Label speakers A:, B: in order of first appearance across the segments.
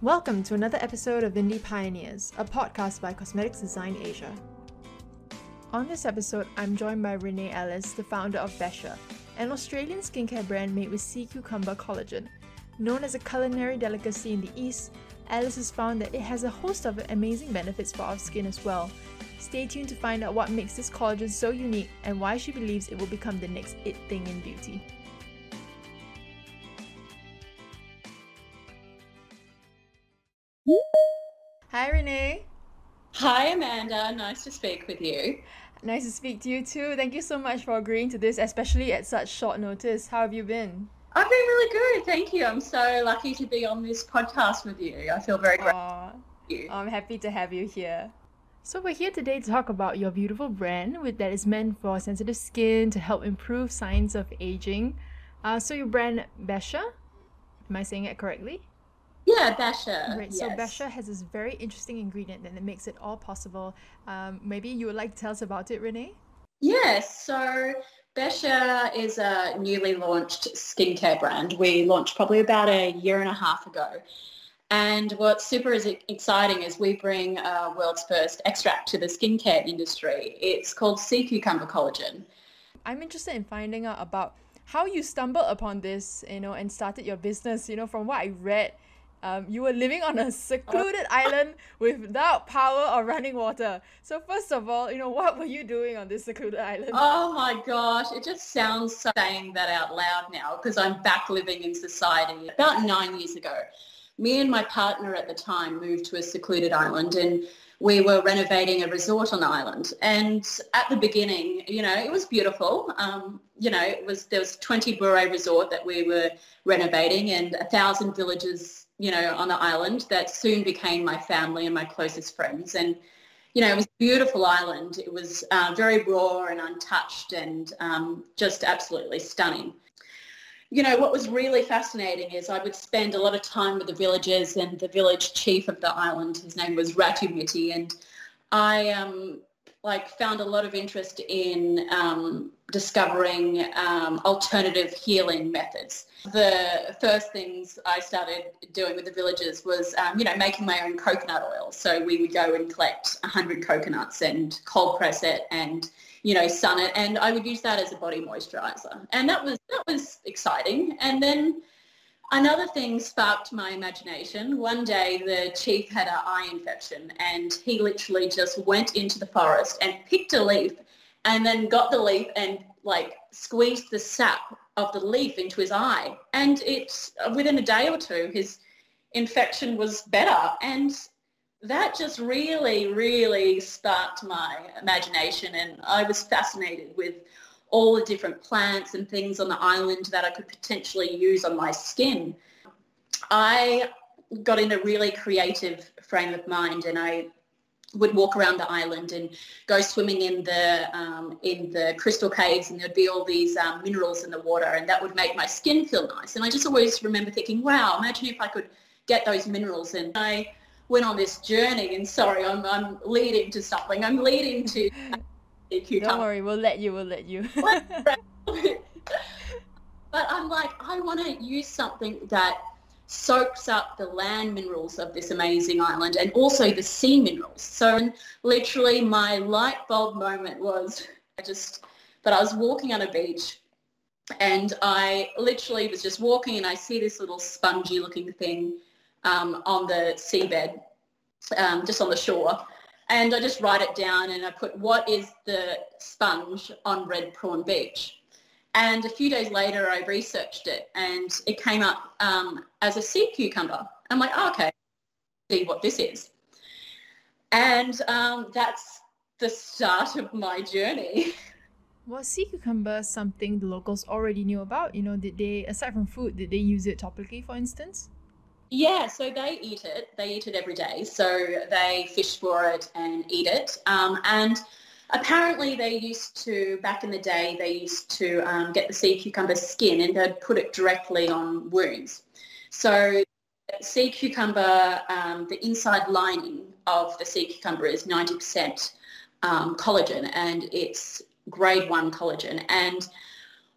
A: Welcome to another episode of Indie Pioneers, a podcast by Cosmetics Design Asia. On this episode, I'm joined by Renee Ellis, the founder of Besher, an Australian skincare brand made with sea cucumber collagen. Known as a culinary delicacy in the East, Ellis has found that it has a host of amazing benefits for our skin as well. Stay tuned to find out what makes this collagen so unique and why she believes it will become the next it thing in beauty. Hi, Renee.
B: Hi, Amanda. Nice to speak with you.
A: Nice to speak to you too. Thank you so much for agreeing to this, especially at such short notice. How have you been?
B: I've been really good. Thank you. I'm so lucky to be on this podcast with you. I feel very grateful.
A: I'm happy to have you here. So we're here today to talk about your beautiful brand with, that is meant for sensitive skin to help improve signs of aging. Uh, so your brand Besher, am I saying it correctly?
B: Yeah, Besher.
A: Great. So Besher has this very interesting ingredient and it makes it all possible. Um, maybe you would like to tell us about it, Renee?
B: Yes. So Besher is a newly launched skincare brand. We launched probably about a year and a half ago. And what's super is exciting is we bring a world's first extract to the skincare industry. It's called sea cucumber collagen.
A: I'm interested in finding out about how you stumbled upon this, you know, and started your business. You know, from what I read, um, you were living on a secluded island without power or running water. So first of all, you know, what were you doing on this secluded island?
B: Oh my gosh, it just sounds so saying that out loud now because I'm back living in society. About nine years ago, me and my partner at the time moved to a secluded island and we were renovating a resort on the island. And at the beginning, you know, it was beautiful. Um, you know, it was there was 20 Bure resort that we were renovating and a thousand villages you know, on the island that soon became my family and my closest friends. And, you know, it was a beautiful island. It was uh, very raw and untouched and um, just absolutely stunning. You know, what was really fascinating is I would spend a lot of time with the villagers and the village chief of the island, his name was Ratumiti, and I um, like found a lot of interest in um, discovering um, alternative healing methods. The first things I started doing with the villagers was, um, you know, making my own coconut oil. So we would go and collect 100 coconuts and cold press it and, you know, sun it. And I would use that as a body moisturizer. And that was, that was exciting. And then Another thing sparked my imagination. One day the chief had an eye infection and he literally just went into the forest and picked a leaf and then got the leaf and like squeezed the sap of the leaf into his eye. And it within a day or two his infection was better and that just really, really sparked my imagination and I was fascinated with all the different plants and things on the island that I could potentially use on my skin. I got in a really creative frame of mind and I would walk around the island and go swimming in the um, in the crystal caves and there'd be all these um, minerals in the water and that would make my skin feel nice. And I just always remember thinking wow imagine if I could get those minerals and I went on this journey and sorry I'm, I'm leading to something. I'm leading to
A: Don't worry, we'll let you. We'll let you.
B: but I'm like, I want to use something that soaks up the land minerals of this amazing island and also the sea minerals. So literally my light bulb moment was I just, but I was walking on a beach and I literally was just walking and I see this little spongy looking thing um, on the seabed, um, just on the shore and I just write it down and I put what is the sponge on Red Prawn Beach. And a few days later, I researched it and it came up um, as a sea cucumber. I'm like, oh, okay, see what this is. And um, that's the start of my journey.
A: Was sea cucumber something the locals already knew about? You know, did they, aside from food, did they use it topically, for instance?
B: Yeah, so they eat it. They eat it every day. So they fish for it and eat it. Um, and apparently they used to, back in the day, they used to um, get the sea cucumber skin and they'd put it directly on wounds. So sea cucumber, um, the inside lining of the sea cucumber is 90% um, collagen and it's grade one collagen. And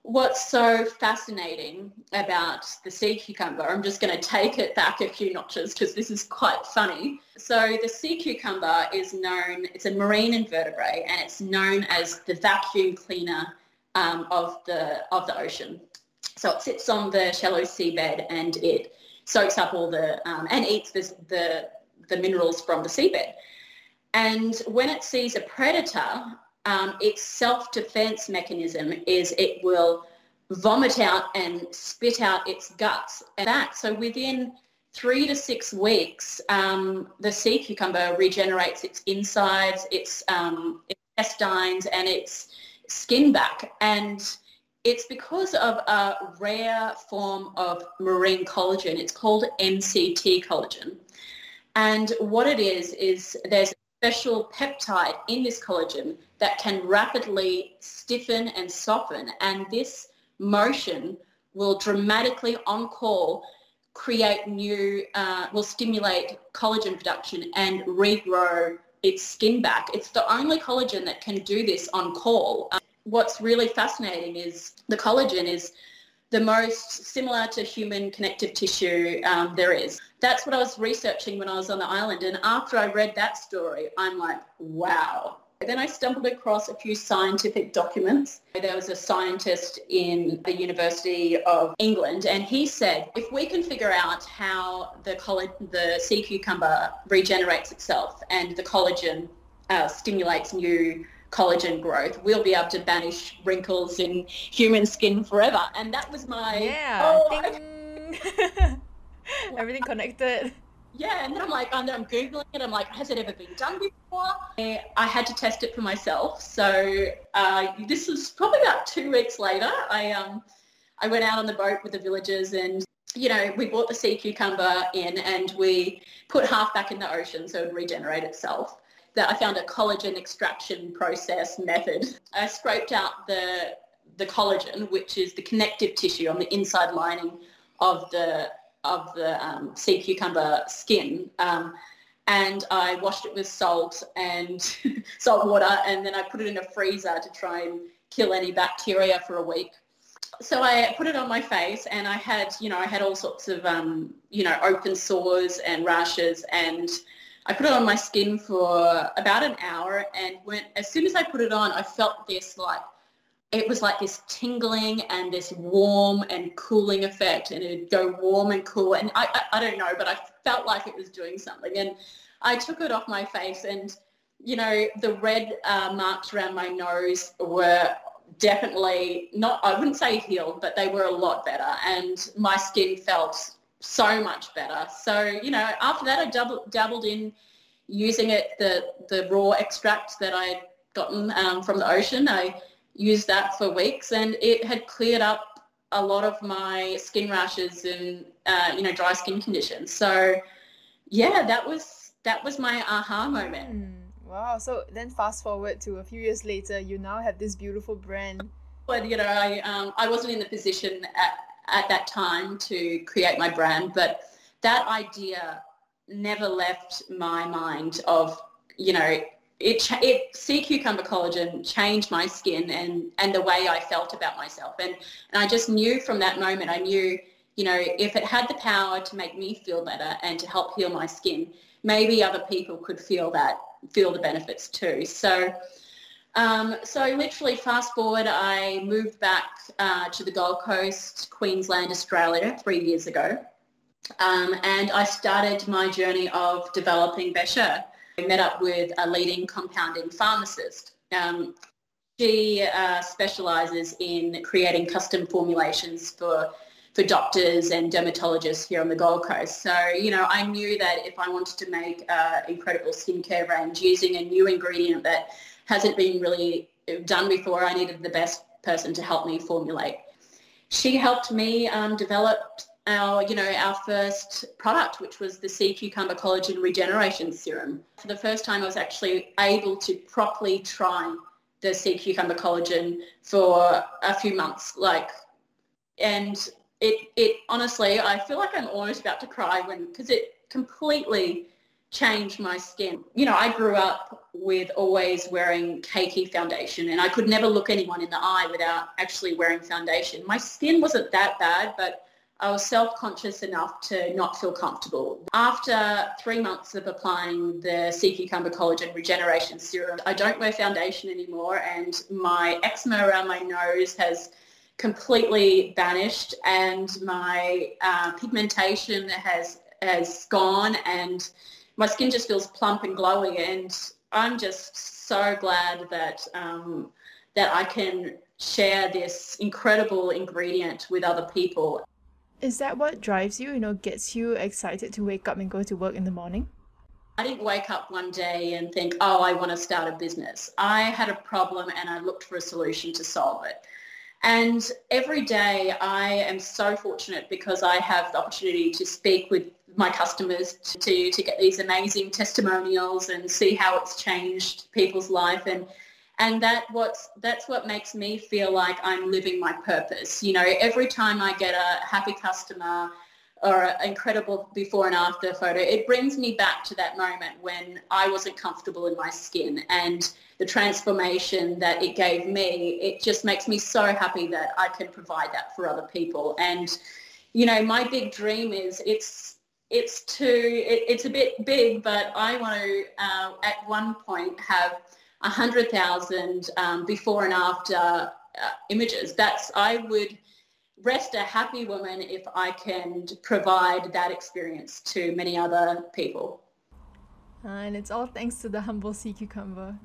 B: what's so fascinating about the sea cucumber, I'm just going to take it back a few notches because this is quite funny. So the sea cucumber is known, it's a marine invertebrate and it's known as the vacuum cleaner um, of, the, of the ocean. So it sits on the shallow seabed and it soaks up all the, um, and eats the, the, the minerals from the seabed. And when it sees a predator, um, its self-defense mechanism is it will vomit out and spit out its guts. And that, so within three to six weeks, um, the sea cucumber regenerates its insides, its, um, its intestines, and its skin back. And it's because of a rare form of marine collagen. It's called MCT collagen. And what it is, is there's special peptide in this collagen that can rapidly stiffen and soften. And this motion will dramatically on call create new, uh, will stimulate collagen production and regrow its skin back. It's the only collagen that can do this on call. Um, what's really fascinating is the collagen is the most similar to human connective tissue um, there is. That's what I was researching when I was on the island. And after I read that story, I'm like, wow. Then I stumbled across a few scientific documents. There was a scientist in the University of England and he said, if we can figure out how the, coll- the sea cucumber regenerates itself and the collagen uh, stimulates new collagen growth, we'll be able to banish wrinkles in human skin forever. And that was my
A: yeah. Oh, Everything connected.
B: Yeah, and then I'm like, and then I'm googling it. I'm like, has it ever been done before? I had to test it for myself. So uh, this was probably about two weeks later. I um, I went out on the boat with the villagers and you know, we brought the sea cucumber in and we put half back in the ocean so it would regenerate itself that I found a collagen extraction process method. I scraped out the the collagen, which is the connective tissue on the inside lining of the of the um, sea cucumber skin. Um, and I washed it with salt and salt water and then I put it in a freezer to try and kill any bacteria for a week. So I put it on my face and I had, you know, I had all sorts of, um, you know, open sores and rashes and I put it on my skin for about an hour and when as soon as I put it on, I felt this like it was like this tingling and this warm and cooling effect and it'd go warm and cool and I, I, I don't know but I felt like it was doing something and I took it off my face and you know the red uh, marks around my nose were definitely not I wouldn't say healed but they were a lot better and my skin felt so much better. So, you know, after that I double, dabbled in using it, the, the raw extract that I had gotten um, from the ocean. I used that for weeks and it had cleared up a lot of my skin rashes and, uh, you know, dry skin conditions. So, yeah, that was, that was my aha moment. Mm,
A: wow. So then fast forward to a few years later, you now have this beautiful brand.
B: But, you know, I, um, I wasn't in the position at, at that time to create my brand, but that idea never left my mind of, you know, it, it sea cucumber collagen changed my skin and, and the way I felt about myself. And, and I just knew from that moment, I knew, you know, if it had the power to make me feel better and to help heal my skin, maybe other people could feel that, feel the benefits too. So um, so literally fast forward, I moved back uh, to the Gold Coast, Queensland, Australia three years ago. Um, and I started my journey of developing Besher. I met up with a leading compounding pharmacist. Um, she uh, specialises in creating custom formulations for for doctors and dermatologists here on the Gold Coast. So, you know, I knew that if I wanted to make an incredible skincare range using a new ingredient that hasn't been really done before. I needed the best person to help me formulate. She helped me um, develop our, you know, our first product, which was the sea cucumber collagen regeneration serum. For the first time, I was actually able to properly try the sea cucumber collagen for a few months, like, and it, it honestly, I feel like I'm almost about to cry when, because it completely change my skin. You know, I grew up with always wearing cakey foundation and I could never look anyone in the eye without actually wearing foundation. My skin wasn't that bad, but I was self-conscious enough to not feel comfortable. After three months of applying the Sea Cucumber Collagen Regeneration Serum, I don't wear foundation anymore and my eczema around my nose has completely vanished and my uh, pigmentation has has gone and my skin just feels plump and glowy and I'm just so glad that um, that I can share this incredible ingredient with other people.
A: Is that what drives you, you know, gets you excited to wake up and go to work in the morning?
B: I didn't wake up one day and think, oh, I want to start a business. I had a problem and I looked for a solution to solve it. And every day I am so fortunate because I have the opportunity to speak with my customers to, to get these amazing testimonials and see how it's changed people's life. And and that what's that's what makes me feel like I'm living my purpose. You know, every time I get a happy customer or an incredible before and after photo, it brings me back to that moment when I wasn't comfortable in my skin and the transformation that it gave me. It just makes me so happy that I can provide that for other people. And you know, my big dream is it's it's to it, it's a bit big, but I want to uh, at one point have 100,000 um, before and after uh, images. That's, I would rest a happy woman if I can provide that experience to many other people.
A: Uh, and it's all thanks to the humble sea cucumber.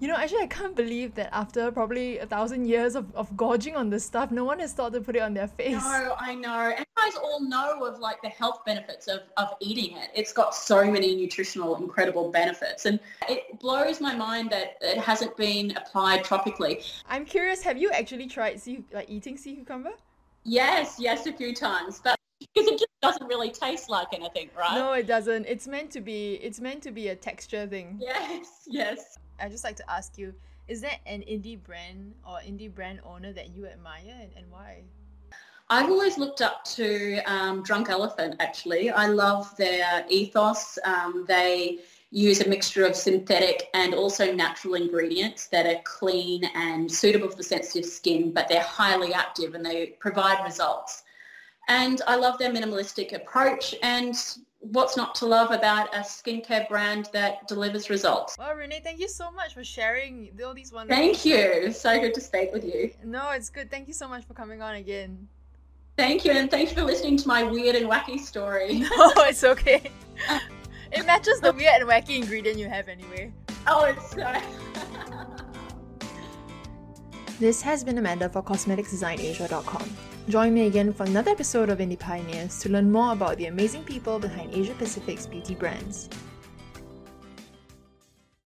A: You know, actually, I can't believe that after probably a thousand years of, of gorging on this stuff, no one has thought to put it on their face.
B: No, I know. And you guys all know of like the health benefits of, of eating it. It's got so many nutritional, incredible benefits. And it blows my mind that it hasn't been applied tropically.
A: I'm curious, have you actually tried sea, like eating sea cucumber?
B: Yes, yes, a few times. But because it just doesn't really taste like anything, right?
A: No, it doesn't. It's meant to be. It's meant to be a texture thing.
B: Yes, yes.
A: I just like to ask you: Is there an indie brand or indie brand owner that you admire, and, and why?
B: I've always looked up to um, Drunk Elephant. Actually, I love their ethos. Um, they use a mixture of synthetic and also natural ingredients that are clean and suitable for sensitive skin, but they're highly active and they provide results. And I love their minimalistic approach and what's not to love about a skincare brand that delivers results.
A: Well, Renee, thank you so much for sharing all these wonderful.
B: Thank you. So good to speak with you.
A: No, it's good. Thank you so much for coming on again.
B: Thank you, and thanks for listening to my weird and wacky story.
A: No, it's okay. it matches the weird and wacky ingredient you have anyway.
B: Oh, it's so.
A: this has been Amanda for CosmeticsDesignAsia.com. Join me again for another episode of Indie Pioneers to learn more about the amazing people behind Asia Pacific's beauty brands.